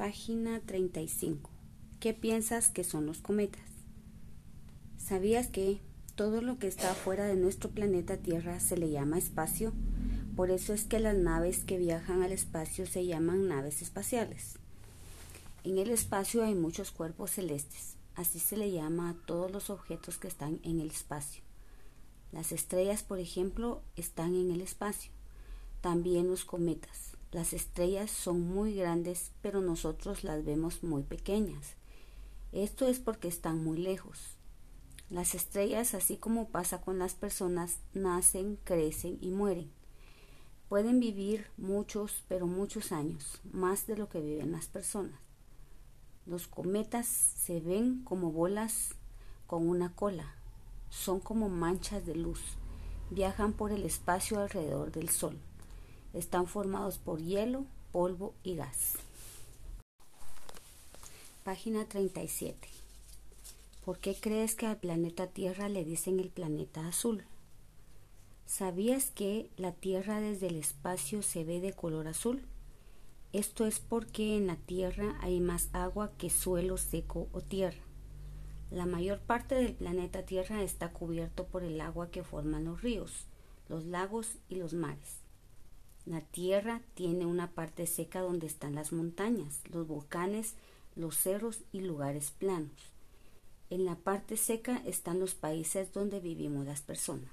Página 35. ¿Qué piensas que son los cometas? ¿Sabías que todo lo que está fuera de nuestro planeta Tierra se le llama espacio? Por eso es que las naves que viajan al espacio se llaman naves espaciales. En el espacio hay muchos cuerpos celestes, así se le llama a todos los objetos que están en el espacio. Las estrellas, por ejemplo, están en el espacio. También los cometas. Las estrellas son muy grandes, pero nosotros las vemos muy pequeñas. Esto es porque están muy lejos. Las estrellas, así como pasa con las personas, nacen, crecen y mueren. Pueden vivir muchos, pero muchos años, más de lo que viven las personas. Los cometas se ven como bolas con una cola. Son como manchas de luz. Viajan por el espacio alrededor del Sol. Están formados por hielo, polvo y gas. Página 37. ¿Por qué crees que al planeta Tierra le dicen el planeta azul? ¿Sabías que la Tierra desde el espacio se ve de color azul? Esto es porque en la Tierra hay más agua que suelo seco o tierra. La mayor parte del planeta Tierra está cubierto por el agua que forman los ríos, los lagos y los mares. La Tierra tiene una parte seca donde están las montañas, los volcanes, los cerros y lugares planos. En la parte seca están los países donde vivimos las personas.